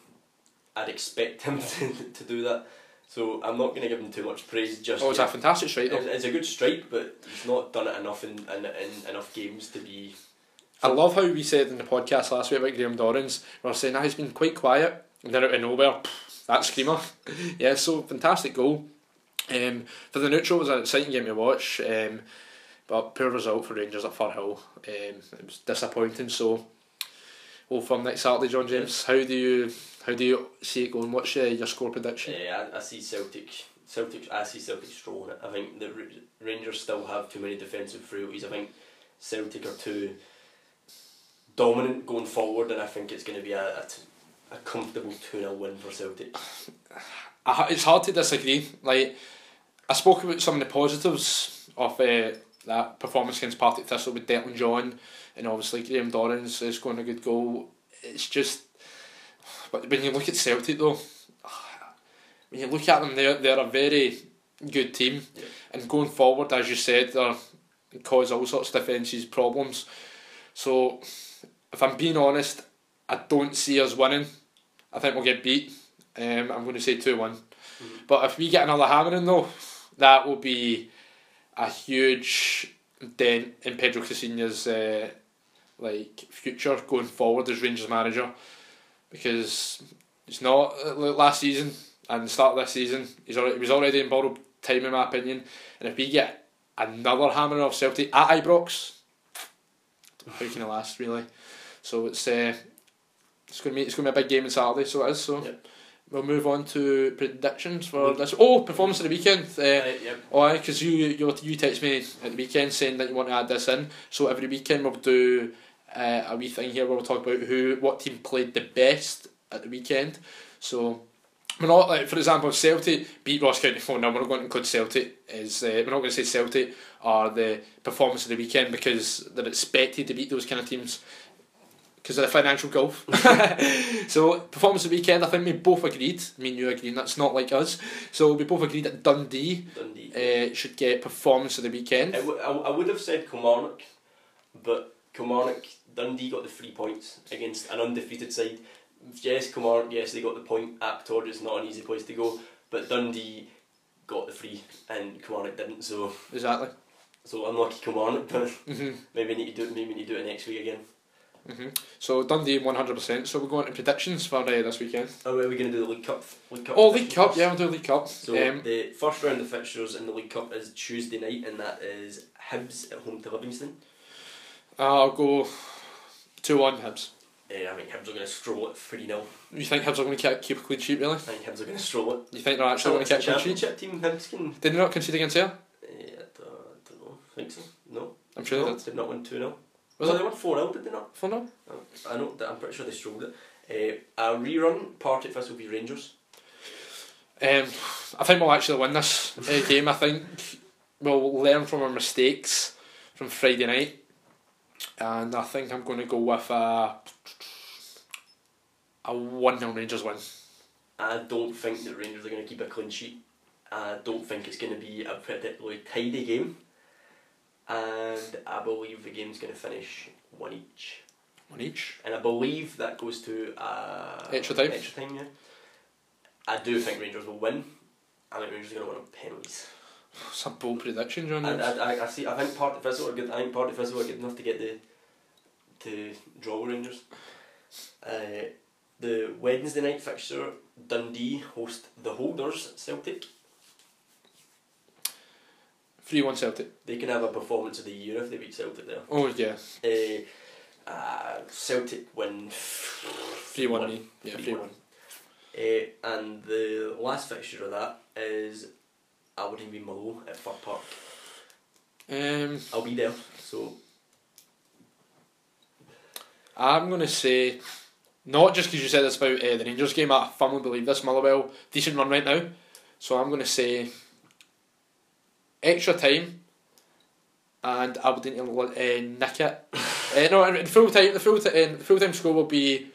I'd expect him to, to do that. So I'm not going to give him too much praise just Oh, it's a fantastic strike though. It's, a good strike, but he's not done it enough in, in, in enough games to be. I love how we said in the podcast last week about Graham Dorrans. We were saying that he's been quite quiet, and then out of nowhere, pff, that screamer. yeah, so fantastic goal. Um, for the neutral, it was an exciting game to watch, um, but poor result for Rangers at Firhill. Um, it was disappointing. So, well, from next Saturday, John James. How do you how do you see it going? What's uh, your score prediction? Yeah, I, I see Celtic. Celtic. I see Celtic strolling it. I think the Ra- Rangers still have too many defensive frailties. I think Celtic are too dominant going forward, and I think it's going to be a, a, t- a comfortable two 0 win for Celtic. I, it's hard to disagree. Like I spoke about some of the positives of uh, that performance against Partick Thistle with Declan John, and obviously Graham Dorrans is scoring a good goal. It's just, but when you look at Celtic though, when you look at them, they're they're a very good team, Yeah. and going forward, as you said, they're cause all sorts of defences problems. So, if I'm being honest, I don't see us winning. I think we'll get beat. Um, I'm going to say 2 1. But if we get another hammering, though, that will be a huge dent in Pedro Caixinha's uh, like future going forward as Rangers manager because it's not uh, last season and the start of this season. He's already, he was already in borrowed time in my opinion, and if we get another hammering of Celtic at Ibrox, how can it last really? So it's uh, it's going to be it's to be a big game on Saturday. So it is. So Yep. we'll move on to predictions for Would- this. Oh, performance of the weekend. Uh, Uh, yeah. Oh, because you you you text me at the weekend saying that you want to add this in. So every weekend we'll do uh, a wee thing here where we'll talk about who what team played the best at the weekend. So we're not like for example if Celtic beat Ross County four 0 we're not going to include Celtic is uh, we're not going to say Celtic are the performance of the weekend because they're expected to beat those kind of teams because of the financial gulf. so performance of the weekend, I think we both agreed. Me and you agreed. That's not like us. So we both agreed that Dundee Dundee. uh, should get performance of the weekend. I, w- I, w- I would have said Kilmarnock, but Kilmarnock, Dundee got the three points against an undefeated side. Yes, Kilmarnock, yes, they got the point. Aptor is not an easy place to go, but Dundee got the free and Kilmarnock didn't. So, Exactly. so unlucky Kilmarnock, but hmm maybe need to do it. Maybe need to do it next week again. Hmm So Dundee one hundred percent. So we're going to predictions for uh, this weekend. Oh, are we going to do the League Cup? League Cup Oh, League Cup. first? Yeah, we'll do League Cup. So um, the first round of fixtures in the League Cup is Tuesday night, and that is Hibs at home to Livingston. I'll go two one Hibs. Yeah, I think Hibs are going to stroll it three 0 You think Hibs are going to keep a clean sheet? Really? I think Hibs are going to stroll it. You think they're actually going to keep a clean sheet? championship team. Hibs can. Did they not concede against here? Yeah, I don't, I don't know. I think so. No. I'm sure no, they did. did not win two 0 Was it? they won four 0 Did they not? For no. I know. that- I'm pretty sure they strolled it. Uh, a rerun. Partick will be Rangers. Um, I think we'll actually win this uh, game. I think we'll learn from our mistakes from Friday night, and I think I'm going to go with a a one 0 Rangers win. I don't think the Rangers are going to keep a clean sheet. I don't think it's going to be a particularly tidy game. And I believe the game's going to finish one each. One each. And I believe that goes to uh, Extra time? Extra time, yeah. I do think Rangers will win. I think Rangers are going to win on penalties. It's a bold prediction, John. And I, I, I see. I think Partick Thistle are good. I think Partick Thistle are good enough to get the to draw with Rangers. Uh, the Wednesday night fixture, Dundee host the Holders Celtic. Three one Celtic. They can have a performance of the year if they beat Celtic there. Oh yeah, Uh, uh, Celtic win three one. me. Yeah, three one. Uh, and the last fixture of that is Aberdeen v Mull at Fir Park. Um, I'll be there, so I'm gonna say, not just because you said this about uh, the Rangers game. I firmly believe this Motherwell decent run right now, so I'm gonna say extra time, and Aberdeen will uh, nick it. uh, no, in full time. The full time. full time score will be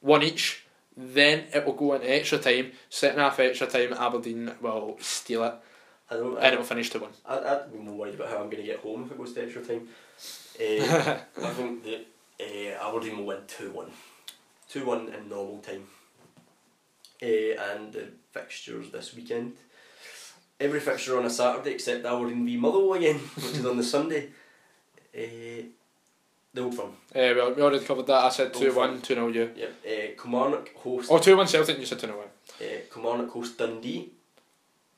one each. Then it will go into extra time. Second half extra time, Aberdeen will steal it, I don't. and it will finish to one. I, I'd be more worried about how I'm going to get home if it goes to extra time. Uh, I think that uh, Aberdeen will win 2 1. 2 1 in normal time. Uh, and the fixtures this weekend. Every fixture on a Saturday except Aberdeen v Motherwell again, which is on the Sunday. Uh, the Old Firm. Uh, well, we already covered that. I said Oh, 2 1, 2 0 you. Yep. Uh, Kilmarnock host. Oh, 2 1 Celtic, you said 2 0 1. Uh, Kilmarnock host Dundee.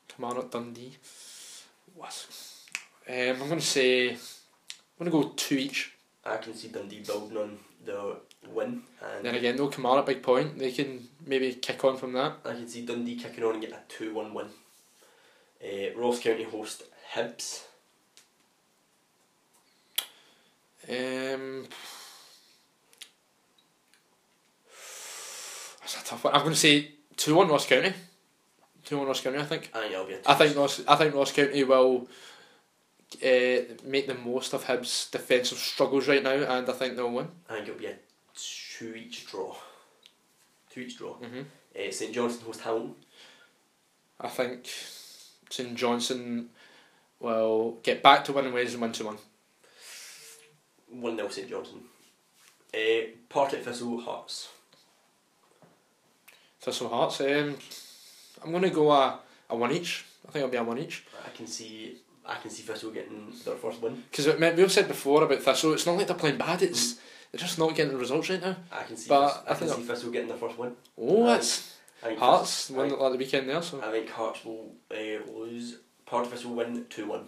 Kilmarnock, Dundee. What? Um, I'm going to say. I'm going to go 2 each. I can see Dundee building on the win, and Then again, no Kilmarnock, big point. They can maybe kick on from that. I can see Dundee kicking on and get a 2 1 win. Uh, Ross County host Hibs. Um, that's a tough one. I'm going to say 2 1 Ross County. 2 1 Ross County, I think. I think it'll be a I think Ross, I think Ross County will uh, make the most of Hibs' defensive struggles right now, and I think they'll win. I think it'll be a 2 each draw. 2 each draw. hmm Uh, St Johnstone host Hamilton. I think St Johnstone will get back to winning ways and win 2 1. 1 0 St Johnstone. Uh, Partick Thistle Hearts. Thistle Hearts. Um, I'm going to go a, a 1 each. I think it'll be a 1 each. I can see I can see Thistle getting their first win. Because we've said before about Thistle, it's not like they're playing bad. It's they're just not getting the results right now. I can see. But I I, can think see Thistle getting their first win. Oh, that's I think Hearts won at the weekend there. So I think Hearts will uh, lose. Partick Thistle win two one.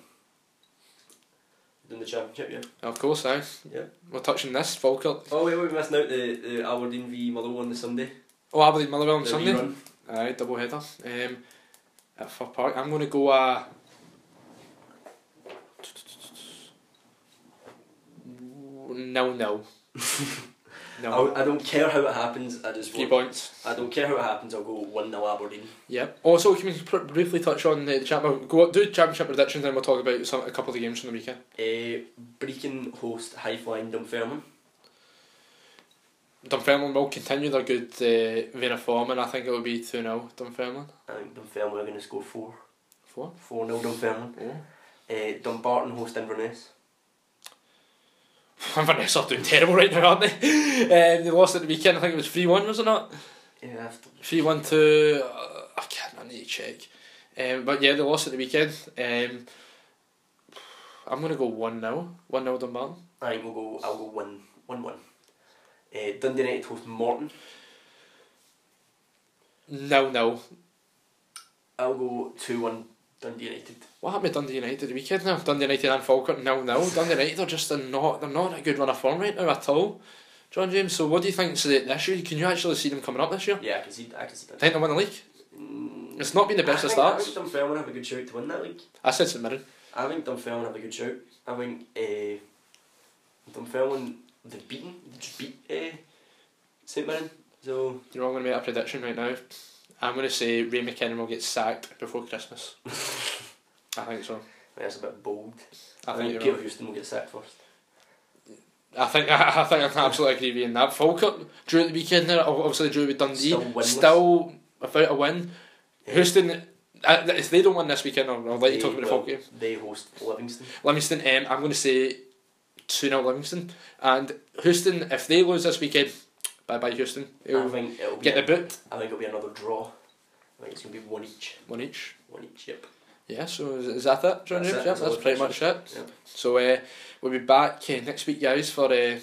In the championship, yeah. of course, aye. Yeah. We're touching this Falkirk. Oh wait, we missed out the, the Aberdeen v Motherwell on the Sunday. Oh, Aberdeen Motherwell on The Sunday. rerun. Aye, double header. Um, at Fir Park, I'm going to go uh, nil nil. no, I, I don't care how it happens. I just three points. I don't care how it happens. I'll go one 0 Aberdeen. Yep. Also, can we pr- briefly touch on the champ? Go do championship predictions, and we'll talk about some a couple of the games from the weekend. Uh, Brechin host High Flying Dunfermline. Dunfermline will continue their good uh, vein of form, and I think it will be two 0 Dunfermline. I think Dunfermline are going to score four. Four. Four 0 Dunfermline. Oh. Uh, Dumbarton host Inverness. Inverness are doing terrible right now, aren't they? um, they lost at the weekend. I think it was three one, was it not? Yeah, Three one to uh, I can't. I need to check. Um, but yeah, they lost at the weekend. Um, I'm gonna go one 0 one 0 Dumbarton. I think we'll go. I'll go one one one. Uh, Dundee United host Morton. Nil nil. I'll go two one Dundee United. What happened to Dundee United the weekend now? Dundee United and Falkirk nil nil. Dundee United are just not they're not in a good run of form right now at all. John James, so what do you think's the this year? Can you actually see them coming up this year? Yeah, I can see. I can see that. Think they'll win the league? Mm, It's not been the best I of think, I starts. think Dunfermline have a good shout to win that league. I said St Mirren. I think Dunfermline have a good shout. I think uh, Dunfermline they've beaten they just beat uh, St Mirren. So You're all going to make a prediction right now. I'm going to say Ray McKinnon will get sacked before Christmas. I think so. That's a bit bold. I, I, think, think Peter right. Houston will get sacked first. I think I, think I can absolutely agree with you in that. Falkirk drew at the weekend there. Obviously drew with Dundee. Still. Still without a win. Yeah. Houston. uh, If they don't win this weekend, I'll, I'll let you talk about the well, Falk game. They host Livingston. Livingston. Um, I'm going to say two 0 Livingston. And Houston, if they lose this weekend, bye bye Houston. I It'll think it'll get the boot. I think it'll be another draw. I think it's gonna be one each. One each. One each. Yep. Yeah, so is, is that it, John That's James? it, Yeah, that's that's, pretty much it. Yeah. So uh, we'll be back uh, next week, guys, for uh,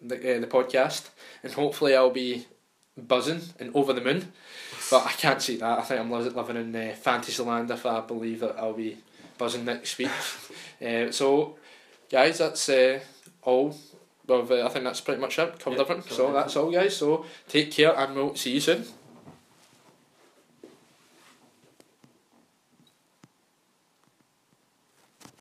the uh, the podcast, and hopefully I'll be buzzing and over the moon. But I can't see that. I think I'm living in uh, fantasy land if I believe that I'll be buzzing next week. uh, so, guys, that's uh, all. Well, uh, I think that's pretty much it. Covered Yeah, everything. So that's all, guys. So take care, and we'll see you soon.